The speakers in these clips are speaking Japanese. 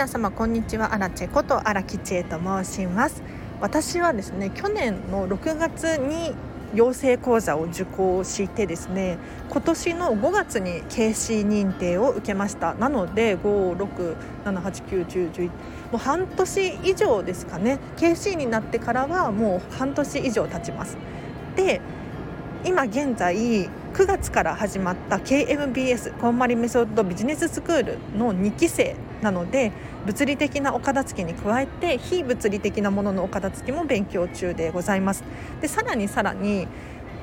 皆様こんにちは。アラチェこと荒木千恵と申します。私はですね去年の6月に養成講座を受講してですね今年の5月に KC 認定を受けました。なので567891011もう半年以上ですかね。KC になってからはもう半年以上経ちます。で今現在9月から始まった KMBS こんまりメソッドビジネススクールの2期生なので物理的なお片付けに加えて非物理的なもののお片付けも勉強中でございます。でさらにさらに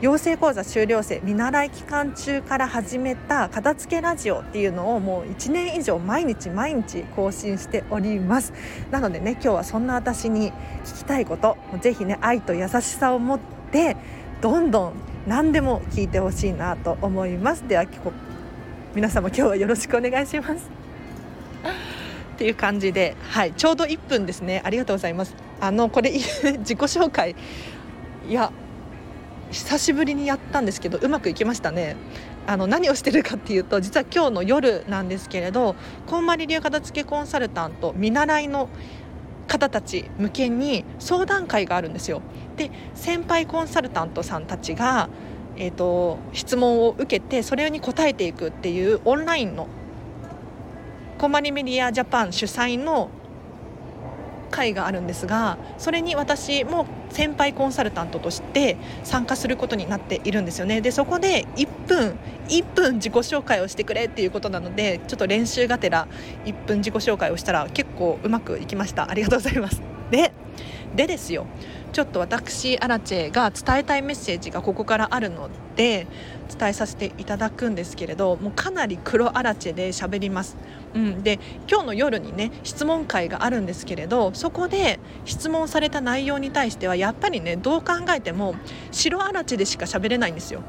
養成講座修了生見習い期間中から始めた片付けラジオっていうのをもう1年以上毎日毎日更新しております。なのでね今日はそんな私に聞きたいことぜひね愛と優しさを持ってどんどん何でも聞いてほしいなと思います。では皆様今日はよろしくお願いします。っていう感じで、はい、ちょうど1分ですね。ありがとうございます。あのこれ 自己紹介。いや久しぶりにやったんですけどうまくいきましたね。あの何をしてるかっていうと実は今日の夜なんですけれどこんまり流片付けコンサルタント見習いの方たち向けに相談会があるんですよ。で先輩コンサルタントさんたちが、えーと質問を受けてそれに答えていくっていうオンラインのコマリメディアジャパン主催の会があるんですがそれに私も先輩コンサルタントとして参加することになっているんですよね。でそこで1分1分自己紹介をしてくれっていうことなのでちょっと練習がてら1分自己紹介をしたら結構うまくいきました。ありがとうございます。ででですよ。ちょっと私アラチェが伝えたいメッセージがここからあるので伝えさせていただくんですけれどもうかなり黒アラチェで喋ります、うん、で今日の夜にね質問会があるんですけれどそこで質問された内容に対してはやっぱりねどう考えても白アラチェでしか喋れないんですよ。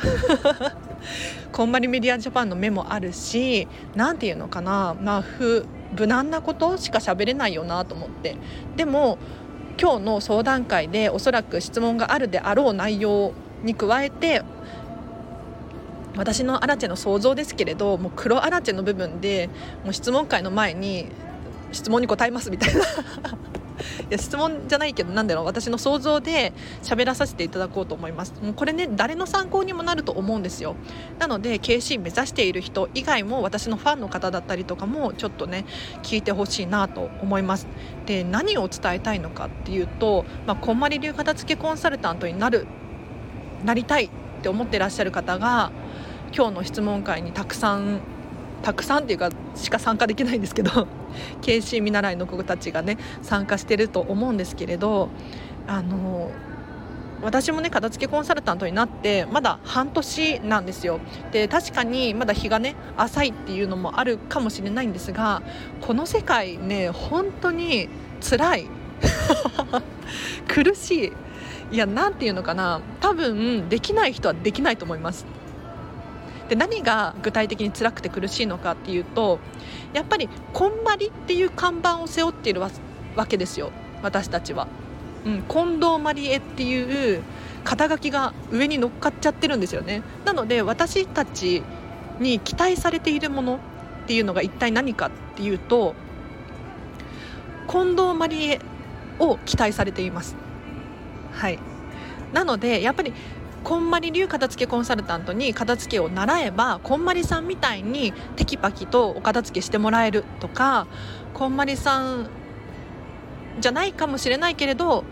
こんまりメディアジャパンの目もあるし何て言うのかな。まあ無難なことしか喋れないよなと思って。でも今日の相談会でおそらく質問があるであろう内容に加えて私のアラチェの想像ですけれどもう黒アラチェの部分でもう質問会の前に質問に答えますみたいな。いや質問じゃないけどなんだろう私の想像で喋らさせていただこうと思います。もうこれね誰の参考にもなると思うんですよ。なので KC 目指している人以外も私のファンの方だったりとかもちょっとね聞いてほしいなと思います。で何を伝えたいのかっていうと、まあ、こんまり流片付けコンサルタントになるなりたいって思ってらっしゃる方が今日の質問会にたくさんたくさんっていうかしか参加できないんですけど KC 見習いの子たちがね参加してると思うんですけれどあの私もね片付けコンサルタントになってまだ半年なんですよ。で確かにまだ日がね浅いっていうのもあるかもしれないんですがこの世界ね本当に辛い。苦しい。いや何て言うのかな。多分できない人はできないと思います。で何が具体的に辛くて苦しいのかっていうとやっぱりこんまりっていう看板を背負っているわけですよ。私たちは、うん、近藤まりえっていう肩書きが上に乗っかっちゃってるんですよね。なので私たちに期待されているものっていうのが一体何かっていうと近藤まりえを期待されています。はい。なのでやっぱりこんまり流片付けコンサルタントに片付けを習えばこんまりさんみたいにテキパキとお片付けしてもらえるとかこんまりさんじゃないかもしれないけれど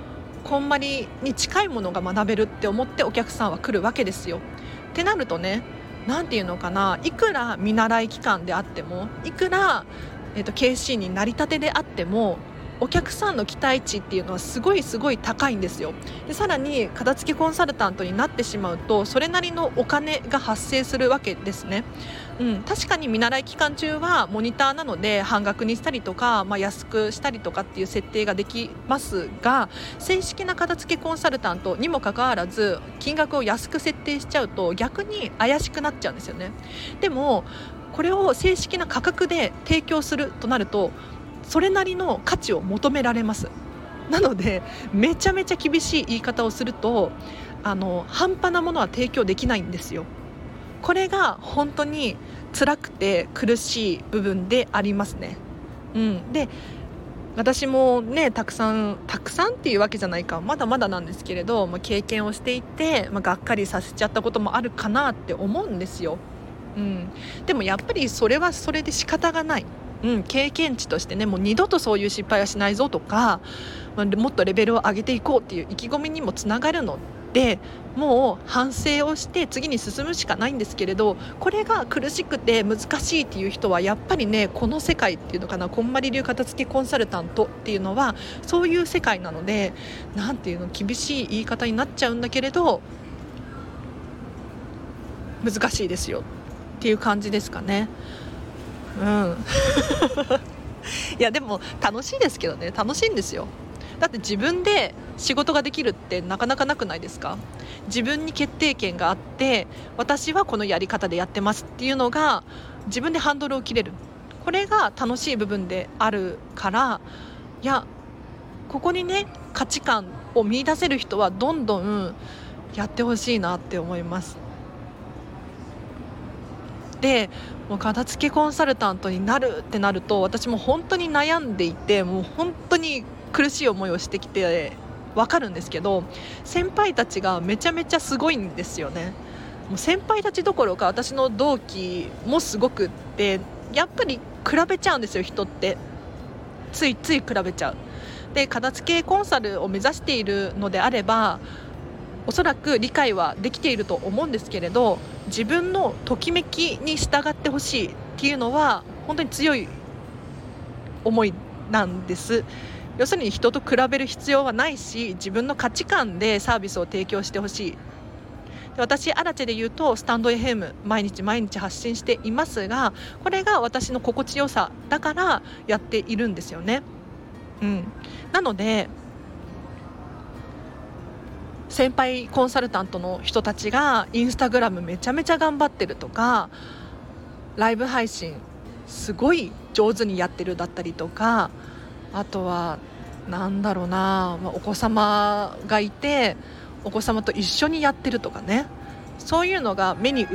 こんまりに近いものが学べるって思ってお客さんは来るわけですよ。ってなるとね何て言うのかないくら見習い期間であってもいくら、えーと、と KC になりたてであってもお客さんの期待値っていうのはすごいすごい高いんですよ。でさらに片付けコンサルタントになってしまうとそれなりのお金が発生するわけですね、うん、確かに見習い期間中はモニターなので半額にしたりとか、まあ、安くしたりとかっていう設定ができますが正式な片付けコンサルタントにもかかわらず金額を安く設定しちゃうと逆に怪しくなっちゃうんですよね。でもこれを正式な価格で提供するとなるとそれなりの価値を求められます。なのでめちゃめちゃ厳しい言い方をするとあの半端なものは提供できないんですよ。これが本当に辛くて苦しい部分でありますね。うん、で私もねたくさんたくさんっていうわけじゃないか。まだまだなんですけれど、まあ、経験をしていて、まあ、がっかりさせちゃったこともあるかなって思うんですよ、うん、でもやっぱりそれはそれで仕方がない、うん、経験値としてねもう二度とそういう失敗はしないぞとか、まあ、もっとレベルを上げていこうっていう意気込みにもつながるのでもう反省をして次に進むしかないんですけれどこれが苦しくて難しいっていう人はやっぱりねこの世界っていうのかなこんまり流片付けコンサルタントっていうのはそういう世界なので何ていうの厳しい言い方になっちゃうんだけれど難しいですよっていう感じですかね。うん。いやでも楽しいですけどね。楽しいんですよ。だって自分で仕事ができるってなかなかなくないですか？自分に決定権があって私はこのやり方でやってますっていうのが自分でハンドルを切れる。これが楽しい部分であるからいやここにね価値観を見いだせる人はどんどんやってほしいなって思います。でもう片付けコンサルタントになるってなると私も本当に悩んでいてもう本当に苦しい思いをしてきて分かるんですけど先輩たちがめちゃめちゃすごいんですよね。もう先輩たちどころか私の同期もすごくってやっぱり比べちゃうんですよ人って。ついつい比べちゃう。で片付けコンサルを目指しているのであればおそらく理解はできていると思うんですけれど自分のときめきに従ってほしいっていうのは本当に強い思いなんです。要するに人と比べる必要はないし自分の価値観でサービスを提供してほしい。私、アラチェで言うとスタンド FM 毎日毎日発信していますがこれが私の心地よさだからやっているんですよね。うん、なので先輩コンサルタントの人たちがインスタグラムめちゃめちゃ頑張ってるとかライブ配信すごい上手にやってるだったりとかあとはなんだろうな、まあ、お子様がいてお子様と一緒にやってるとかね。そういうのが目に映っ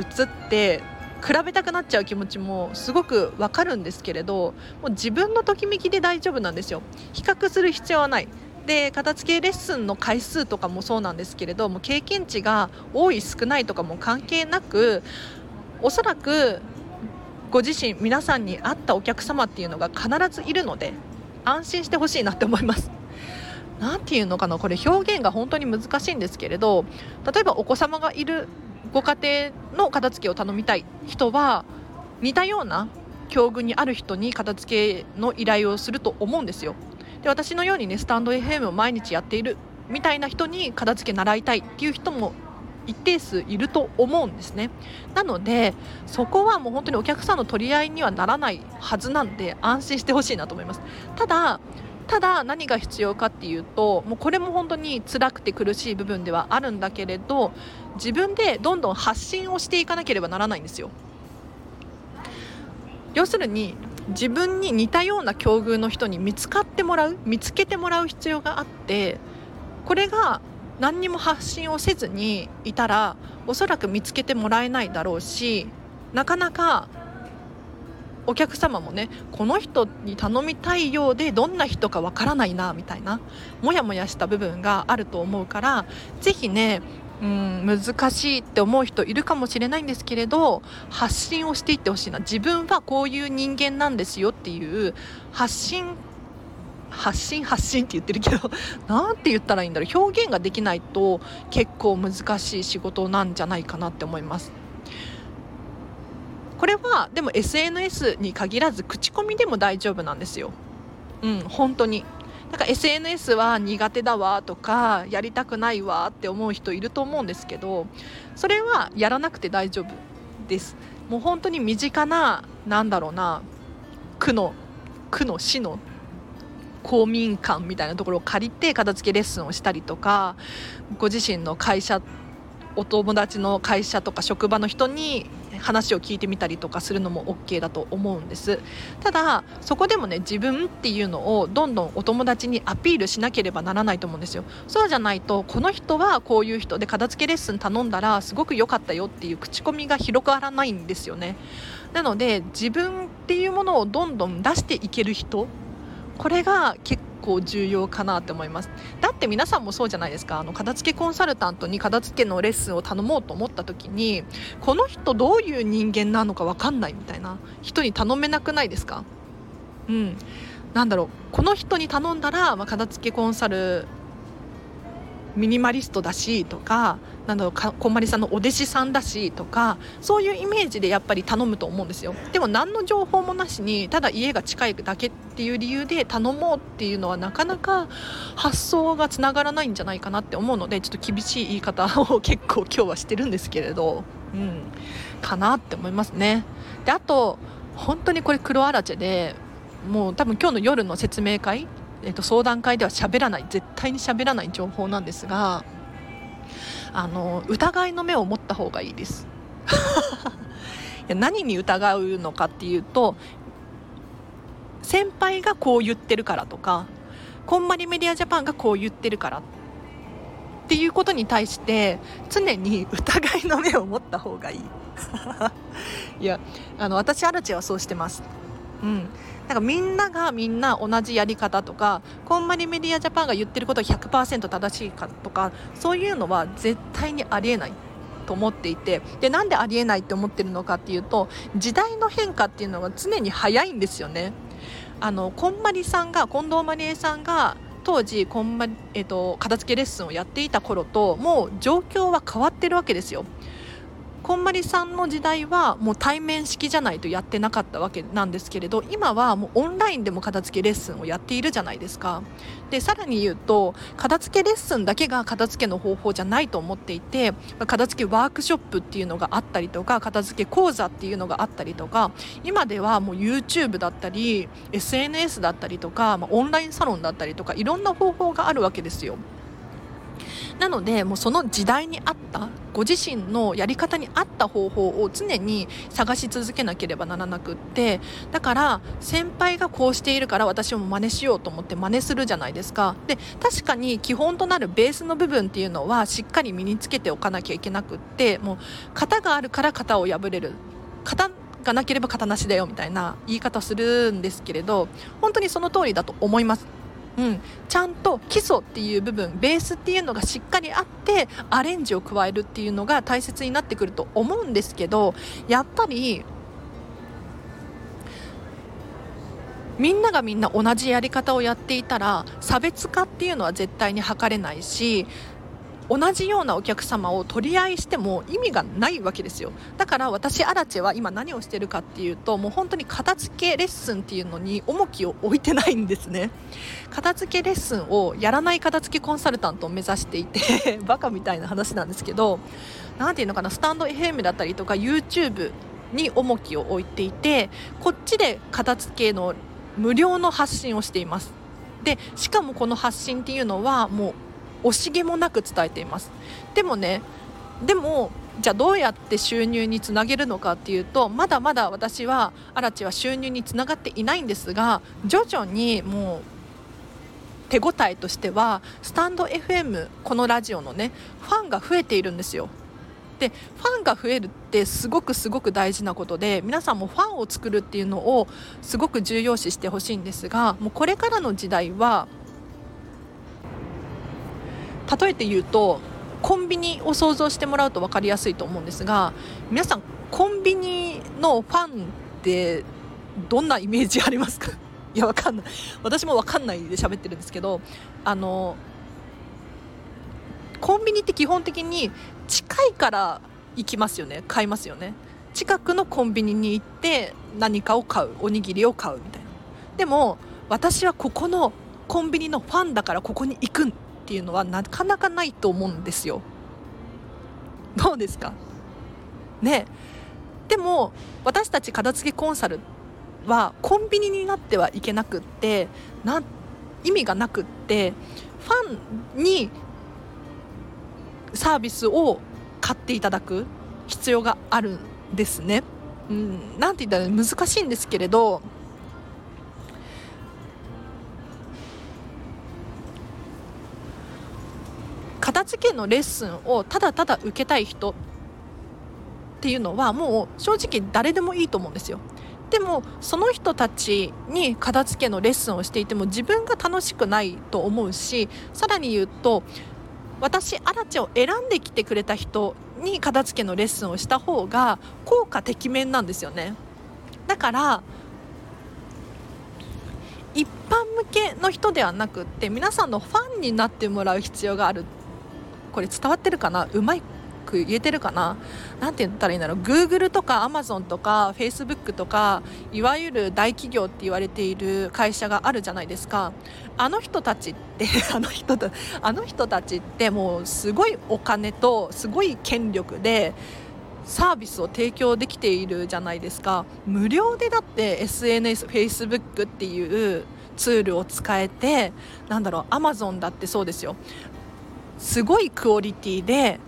て比べたくなっちゃう気持ちもすごくわかるんですけれどもう自分のときめきで大丈夫なんですよ。比較する必要はない。で片付けレッスンの回数とかもそうなんですけれども経験値が多い少ないとかも関係なくおそらくご自身皆さんに合ったお客様っていうのが必ずいるので安心してほしいなって思います。なんていうのかなこれ表現が本当に難しいんですけれど例えばお子様がいるご家庭の片付けを頼みたい人は似たような境遇にある人に片付けの依頼をすると思うんですよで私のようにねスタンド FM を毎日やっているみたいな人に片付け習いたいっていう人も一定数いると思うんですね。なのでそこはもう本当にお客さんの取り合いにはならないはずなんで安心してほしいなと思います。ただただ何が必要かっていうともうこれも本当に辛くて苦しい部分ではあるんだけれど自分でどんどん発信をしていかなければならないんですよ。要するに自分に似たような境遇の人に見つかってもらう見つけてもらう必要があってこれが何にも発信をせずにいたらおそらく見つけてもらえないだろうしなかなかお客様もねこの人に頼みたいようでどんな人かわからないなみたいなモヤモヤした部分があると思うから是非ねうん難しいって思う人いるかもしれないんですけれど発信をしていってほしいな。自分はこういう人間なんですよっていう発信発信発信って言ってるけど 何て言ったらいいんだろう。表現ができないと結構難しい仕事なんじゃないかなって思います。これはでも SNS に限らず口コミでも大丈夫なんですよ。うん本当に。なんか SNS は苦手だわとかやりたくないわって思う人いると思うんですけどそれはやらなくて大丈夫です。もう本当に身近ななんだろうな区の区の市の公民館みたいなところを借りて片付けレッスンをしたりとかご自身の会社お友達の会社とか職場の人に話を聞いてみたりとかするのも OK だと思うんです。ただそこでもね自分っていうのをどんどんお友達にアピールしなければならないと思うんですよ。そうじゃないとこの人はこういう人で片付けレッスン頼んだらすごく良かったよっていう口コミが広がらないんですよね。なので自分っていうものをどんどん出していける人これが結こう重要かなって思います。だって皆さんもそうじゃないですか。あの片付けコンサルタントに片付けのレッスンを頼もうと思った時にこの人どういう人間なのか分かんないみたいな人に頼めなくないですか？うん。なんだろう。この人に頼んだら、まあ、片付けコンサルミニマリストだしとかなんだろうこんまりさんのお弟子さんだしとかそういうイメージでやっぱり頼むと思うんですよ。でも何の情報もなしにただ家が近いだけっていう理由で頼もうっていうのはなかなか発想がつながらないんじゃないかなって思うのでちょっと厳しい言い方を結構今日はしてるんですけれど、うん、かなって思いますね。であと本当にこれ黒あらチェでもう多分今日の夜の説明会えー、と相談会では喋らない絶対に喋らない情報なんですがあの疑いの目を持った方がいいです。いや何に疑うのかっていうと先輩がこう言ってるからとかこんまりメディアジャパンがこう言ってるからっていうことに対して常に疑いの目を持った方がいい。いやあの私アルチェはそうしてます。うん。なんかみんながみんな同じやり方とかこんまりメディアジャパンが言ってることが100%正しいかとかそういうのは絶対にありえないと思っていてでなんでありえないって思ってるのかっていうと時代の変化っていうのが常に早いんですよね。あのこんまりさんが近藤まりえさんが当時こんま、えーと片付けレッスンをやっていた頃ともう状況は変わってるわけですよ。こんまりさんの時代はもう対面式じゃないとやってなかったわけなんですけれど今はもうオンラインでも片付けレッスンをやっているじゃないですかでさらに言うと片付けレッスンだけが片付けの方法じゃないと思っていて片付けワークショップっていうのがあったりとか片付け講座っていうのがあったりとか今ではもう YouTube だったり SNS だったりとか、まあ、オンラインサロンだったりとかいろんな方法があるわけですよ。なのでもうその時代に合ったご自身のやり方に合った方法を常に探し続けなければならなくってだから先輩がこうしているから私も真似しようと思って真似するじゃないですか。で確かに基本となるベースの部分っていうのはしっかり身につけておかなきゃいけなくってもう型があるから型を破れる。型がなければ型なしだよみたいな言い方するんですけれど本当にその通りだと思います。うん、ちゃんと基礎っていう部分ベースっていうのがしっかりあってアレンジを加えるっていうのが大切になってくると思うんですけどやっぱりみんながみんな同じやり方をやっていたら差別化っていうのは絶対に図れないし同じようなお客様を取り合いしても意味がないわけですよ。だから私アラチェは今何をしてるかっていうともう本当に片付けレッスンっていうのに重きを置いてないんですね。片付けレッスンをやらない片付けコンサルタントを目指していて バカみたいな話なんですけど何ていうのかなスタンド FM だったりとか YouTube に重きを置いていてこっちで片付けの無料の発信をしています。でしかもこの発信っていうのはもう惜しげもなく伝えています。でもねでもじゃあどうやって収入につなげるのかっていうとまだまだ私はアラチは収入につながっていないんですが徐々にもう手応えとしてはスタンド FM このラジオのねファンが増えているんですよ。でファンが増えるってすごくすごく大事なことで皆さんもファンを作るっていうのをすごく重要視してほしいんですがもうこれからの時代は例えて言うとコンビニを想像してもらうと分かりやすいと思うんですが皆さんコンビニのファンってどんなイメージありますか？いや分かんない。私も分かんないで喋ってるんですけどあのコンビニって基本的に近いから行きますよね。買いますよね。近くのコンビニに行って何かを買う。おにぎりを買うみたいな。でも私はここのコンビニのファンだからここに行くっていうのはなかなかないと思うんですよ。どうですか？ね。でも私たち片付けコンサルはコンビニになってはいけなくってな意味がなくってファンにサービスを買っていただく必要があるんですね。うん、なんて言ったら難しいんですけれど片付けのレッスンをただただ受けたい人っていうのはもう正直誰でもいいと思うんですよ。でもその人たちに片付けのレッスンをしていても自分が楽しくないと思うしさらに言うと私アラチェを選んできてくれた人に片付けのレッスンをした方が効果てきめんなんですよねだから一般向けの人ではなくって皆さんのファンになってもらう必要があるこれ伝わってるかな？うまいく言えてるかな？何て言ったらいいんだろう？Google とか Amazon とか Facebook とかいわゆる大企業って言われている会社があるじゃないですか。あの人たちって あの人たあの人たちってもうすごいお金とすごい権力でサービスを提供できているじゃないですか。無料でだって SNS、Facebook っていうツールを使えてなんだろう？Amazon だってそうですよ。すごいクオリティで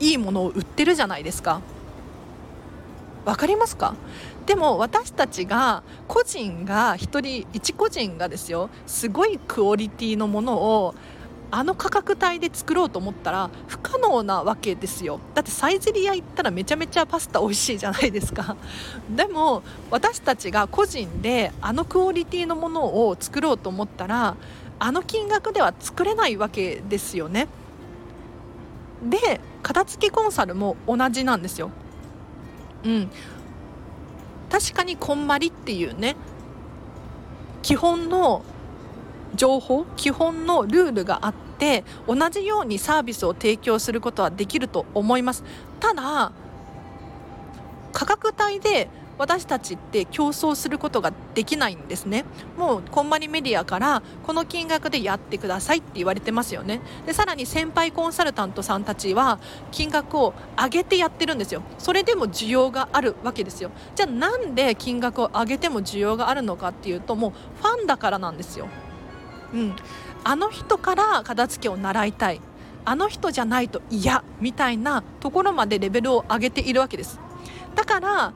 いいものを売ってるじゃないですか。分かりますか？でも私たちが個人が1人一個人がですよすごいクオリティのものをあの価格帯で作ろうと思ったら不可能なわけですよ。だってサイゼリヤ行ったらめちゃめちゃパスタ美味しいじゃないですか。でも私たちが個人であのクオリティのものを作ろうと思ったらあの金額では作れないわけですよね。で片付けコンサルも同じなんですよ。うん、確かにこんまりっていうね基本の情報基本のルールがあって同じようにサービスを提供することはできると思います。ただ価格帯で私たちって競争することができないんですね。もうこんまりメディアからこの金額でやってくださいって言われてますよね。でさらに先輩コンサルタントさんたちは金額を上げてやってるんですよ。それでも需要があるわけですよ。じゃあなんで金額を上げても需要があるのかっていうともうファンだからなんですよ。うん。あの人から片付けを習いたい。あの人じゃないと嫌みたいなところまでレベルを上げているわけです。だから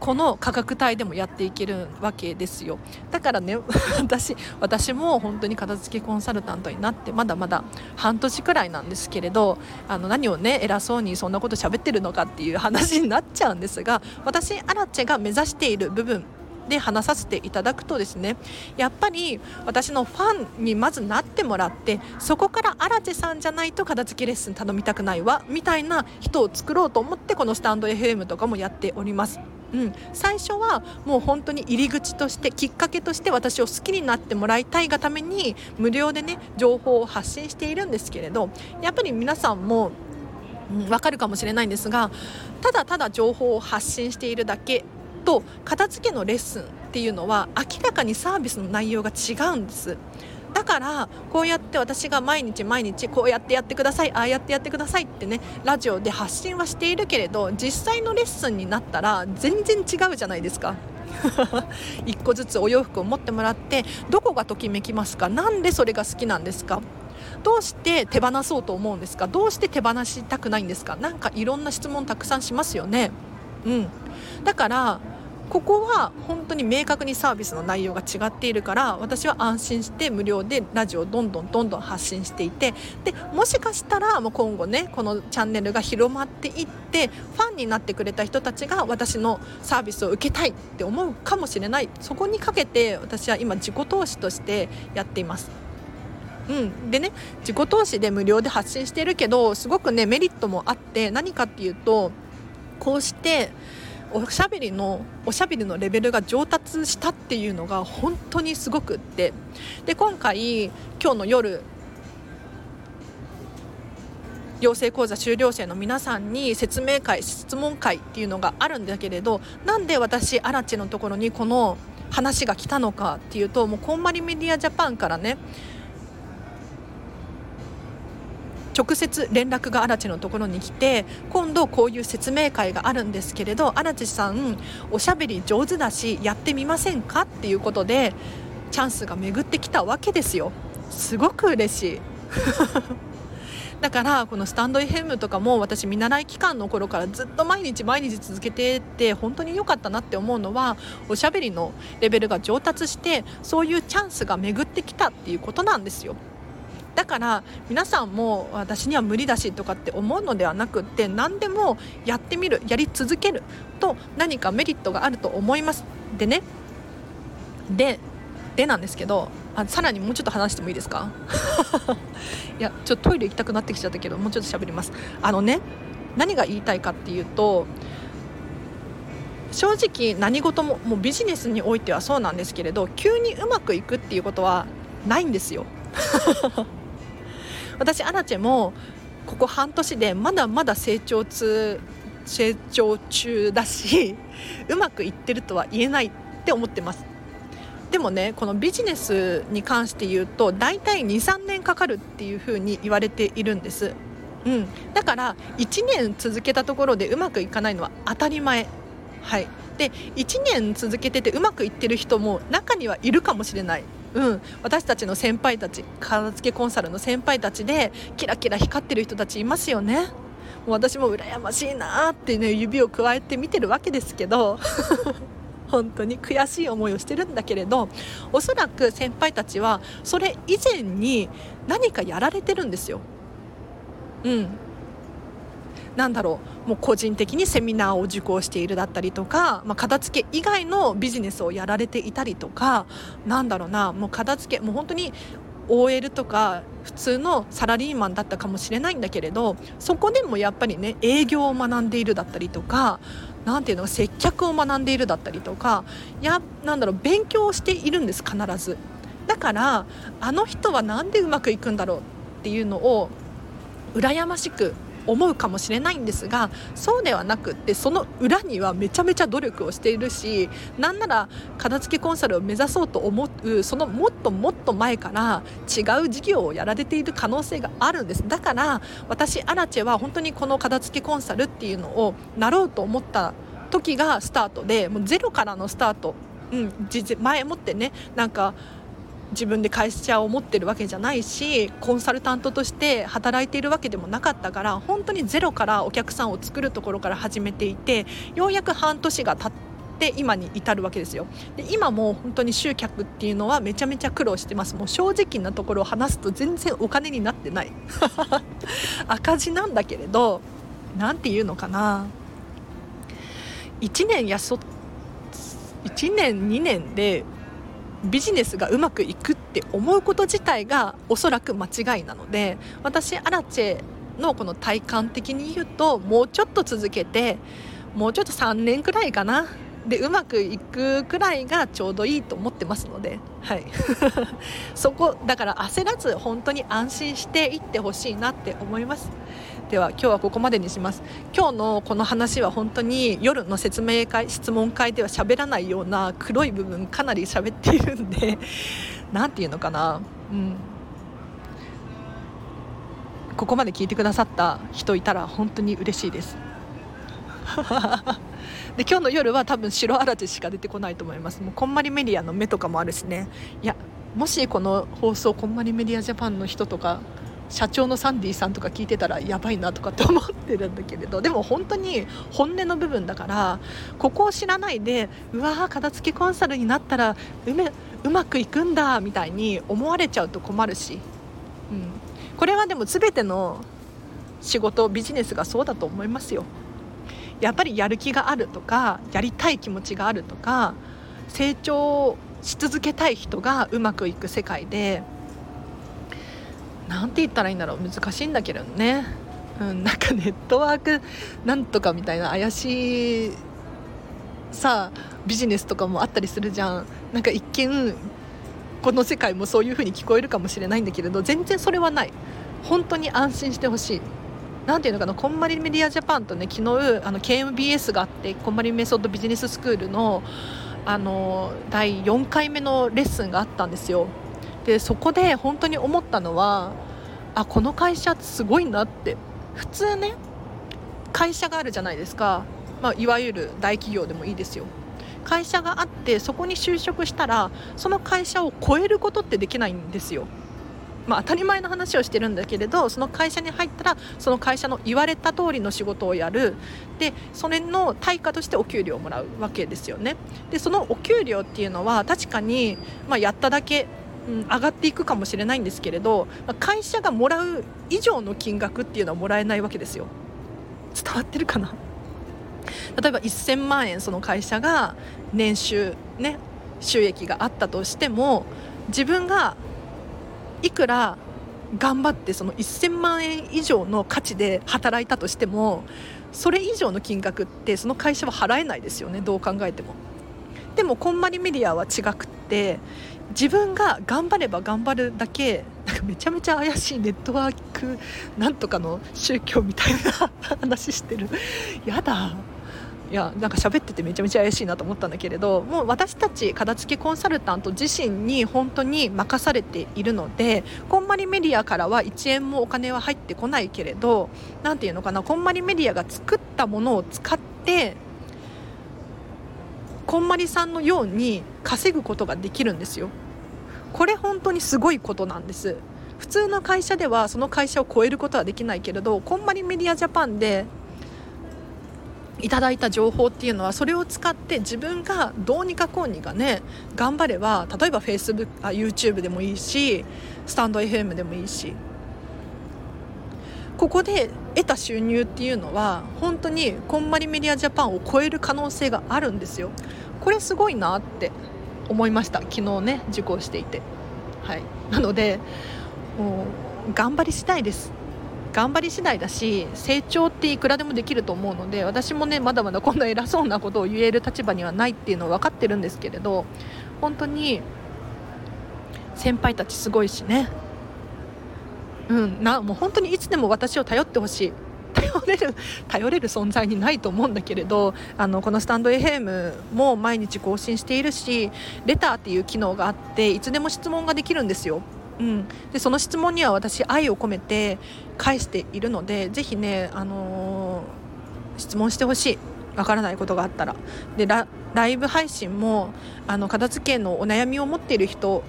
この価格帯でもやっていけるわけですよだからね 私私も本当に片付けコンサルタントになってまだまだ半年くらいなんですけれどあの何をね偉そうにそんなこと喋ってるのかっていう話になっちゃうんですが私アラチェが目指している部分で話させていただくとですねやっぱり私のファンにまずなってもらってそこからアラチェさんじゃないと片付けレッスン頼みたくないわみたいな人を作ろうと思ってこのスタンド FM とかもやっております。うん、最初はもう本当に入り口としてきっかけとして私を好きになってもらいたいがために無料でね情報を発信しているんですけれどやっぱり皆さんもうん、分かるかもしれないんですがただただ情報を発信しているだけと片付けのレッスンっていうのは明らかにサービスの内容が違うんです。だからこうやって私が毎日毎日こうやってやってくださいああやってやってくださいってねラジオで発信はしているけれど実際のレッスンになったら全然違うじゃないですか。1個ずつお洋服を持ってもらってどこがときめきますか？なんでそれが好きなんですか？どうして手放そうと思うんですか？どうして手放したくないんですか？なんかいろんな質問たくさんしますよね。うん、だからここは本当に明確にサービスの内容が違っているから私は安心して無料でラジオをどんどんどんどん発信していてでもしかしたらもう今後ねこのチャンネルが広まっていってファンになってくれた人たちが私のサービスを受けたいって思うかもしれないそこにかけて私は今自己投資としてやっています。うん、でね自己投資で無料で発信しているけどすごくねメリットもあって何かっていうとこうしておしゃべりのおしゃべりのレベルが上達したっていうのが本当にすごくって。で今回今日の夜養成講座修了生の皆さんに説明会質問会っていうのがあるんだけれどなんで私アラチのところにこの話が来たのかっていうともうこんまりメディアジャパンからね直接連絡が荒地のところに来て今度こういう説明会があるんですけれど荒地さんおしゃべり上手だしやってみませんか？っていうことでチャンスが巡ってきたわけですよ。すごく嬉しい。だからこのスタンド FM とかも私見習い期間の頃からずっと毎日毎日続けてて本当に良かったなって思うのはおしゃべりのレベルが上達してそういうチャンスが巡ってきたっていうことなんですよ。だから皆さんも私には無理だしとかって思うのではなくって何でもやってみるやり続けると何かメリットがあると思います。でね。ででなんですけどあさらにもうちょっと話してもいいですか？いやちょっとトイレ行きたくなってきちゃったけどもうちょっと喋ります。あのね何が言いたいかっていうと正直何事ももうビジネスにおいてはそうなんですけれど急にうまくいくっていうことはないんですよ。私アラチェもここ半年でまだまだ成長中成長中だしうまくいってるとは言えないって思ってます。でもねこのビジネスに関して言うと大体23年かかるっていうふうに言われているんです、うん、だから1年続けたところでうまくいかないのは当たり前。はい。で1年続けててうまくいってる人も中にはいるかもしれない。うん、私たちの先輩たち片付けコンサルの先輩たちでキラキラ光ってる人たちいますよね。もう私も羨ましいなってね指をくわえて見てるわけですけど 本当に悔しい思いをしてるんだけれどおそらく先輩たちはそれ以前に何かやられてるんですよ。うん。なんだろうもう個人的にセミナーを受講しているだったりとか、まあ、片付け以外のビジネスをやられていたりとかなんだろうなもう片付けもう本当に OL とか普通のサラリーマンだったかもしれないんだけれどそこでもやっぱりね営業を学んでいるだったりとか何ていうの接客を学んでいるだったりとかやなんだろう勉強をしているんです必ず。だからあの人は何でうまくいくんだろうっていうのを羨ましく思うかもしれないんですがそうではなくってその裏にはめちゃめちゃ努力をしているしなんなら片付けコンサルを目指そうと思うそのもっともっと前から違う事業をやられている可能性があるんです。だから私アラチェは本当にこの片付けコンサルっていうのをなろうと思った時がスタートでもうゼロからのスタート、うん、前もってねなんか自分で会社を持ってるわけじゃないしコンサルタントとして働いているわけでもなかったから本当にゼロからお客さんを作るところから始めていてようやく半年が経って今に至るわけですよ。で今も本当に集客っていうのはめちゃめちゃ苦労してます。もう正直なところを話すと全然お金になってない。赤字なんだけれど何て言うのかな。1年やそ1年2年でビジネスがうまくいくって思うこと自体がおそらく間違いなので私アラチェのこの体感的に言うともうちょっと続けてもうちょっと3年くらいかなでうまくいくくらいがちょうどいいと思ってますので、はい、そこだから焦らず本当に安心していってほしいなって思います。では今日はここまでにします。今日のこの話は本当に夜の説明会質問会では喋らないような黒い部分かなり喋っているんで 何て言うのかな。うん。ここまで聞いてくださった人いたら本当に嬉しいです。で今日の夜は多分白あらじしか出てこないと思います。もうこんまりメディアの目とかもあるしね。いやもしこの放送こんまりメディアジャパンの人とか社長のサンディさんとか聞いてたらやばいなとかって思ってるんだけれどでも本当に本音の部分だからここを知らないでうわー片付けコンサルになったらうめうまくいくんだみたいに思われちゃうと困るし、うん、これはでも全ての仕事ビジネスがそうだと思いますよ。やっぱりやる気があるとかやりたい気持ちがあるとか成長し続けたい人がうまくいく世界で何て言ったらいいんだろう。難しいんだけどね、うん、なんかネットワークなんとかみたいな怪しいさビジネスとかもあったりするじゃん。なんか一見この世界もそういう風に聞こえるかもしれないんだけれど全然それはない。本当に安心してほしい。なんていうのかなこんまりメディアジャパンとね昨日あの KMBS があってこんまりメソッドビジネススクールのあの第4回目のレッスンがあったんですよ。でそこで本当に思ったのはあこの会社すごいなって。普通ね会社があるじゃないですか、まあ、いわゆる大企業でもいいですよ。会社があってそこに就職したらその会社を超えることってできないんですよ、まあ、当たり前の話をしてるんだけれどその会社に入ったらその会社の言われた通りの仕事をやる。でそれの対価としてお給料をもらうわけですよね。でそのお給料っていうのは確かに、まあ、やっただけうん、上がっていくかもしれないんですけれど会社がもらう以上の金額っていうのはもらえないわけですよ。伝わってるかな？例えば1000万円その会社が年収ね収益があったとしても自分がいくら頑張ってその1000万円以上の価値で働いたとしてもそれ以上の金額ってその会社は払えないですよね。どう考えても。でもこんまりメディアは違くって自分が頑張れば頑張るだけなんかめちゃめちゃ怪しいネットワークなんとかの宗教みたいな話してる。やだ。いやなんか喋っててめちゃめちゃ怪しいなと思ったんだけれどもう私たち片付けコンサルタント自身に本当に任されているのでこんまりメディアからは1円もお金は入ってこないけれど何て言うのかなこんまりメディアが作ったものを使ってこんまりさんのように稼ぐことができるんですよ。これ本当にすごいことなんです。普通の会社ではその会社を超えることはできないけれどこんまりメディアジャパンでいただいた情報っていうのはそれを使って自分がどうにかこうにかね頑張れば例えば Facebook あ YouTube でもいいしスタンド FM でもいいしここで得た収入っていうのは本当にこんまりメディアジャパンを超える可能性があるんですよ。これすごいなって思いました。昨日ね受講していて。はい。なのでもう頑張り次第です。頑張り次第だし成長っていくらでもできると思うので私もねまだまだこんな偉そうなことを言える立場にはないっていうのは分かってるんですけれど本当に先輩たちすごいしねうんなもう本当にいつでも私を頼ってほしい。頼れる頼れる存在にないと思うんだけれどあのこのスタンド FM も毎日更新しているしレターっていう機能があっていつでも質問ができるんですよ。うん、でその質問には私愛を込めて返しているのでぜひね、あのー、質問してほしい。わからないことがあったら。でライブ配信もあの片付けのお悩みを持っている人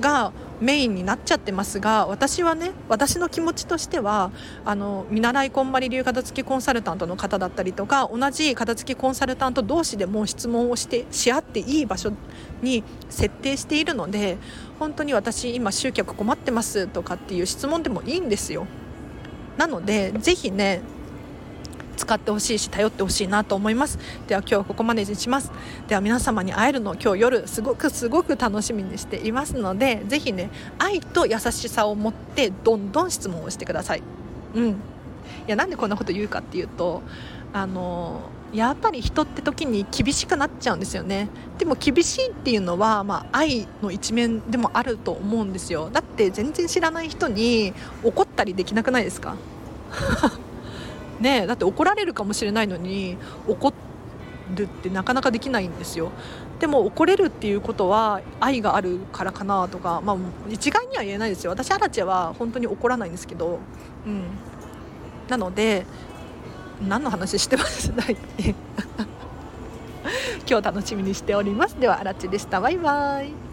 がメインになっちゃってますが私はね私の気持ちとしてはあの見習いこんまり流片付けコンサルタントの方だったりとか同じ片付けコンサルタント同士でも質問をしてし合っていい場所に設定しているので本当に私今集客困ってますとかっていう質問でもいいんですよ。なのでぜひね使ってほしいし頼ってほしいなと思います。では今日はここまでにします。では皆様に会えるのを今日夜すごくすごく楽しみにしていますのでぜひね愛と優しさを持ってどんどん質問をしてください。うん。いやなんでこんなこと言うかっていうとあのやっぱり人って時に厳しくなっちゃうんですよね。でも厳しいっていうのは、まあ、愛の一面でもあると思うんですよ。だって全然知らない人に怒ったりできなくないですか？ねだって怒られるかもしれないのに怒るってなかなかできないんですよ。でも怒れるっていうことは愛があるからかなとかまあ一概には言えないですよ。私アラチェは本当に怒らないんですけどうん。なので何の話してます？今日楽しみにしております。ではアラチェでした。バイバイ。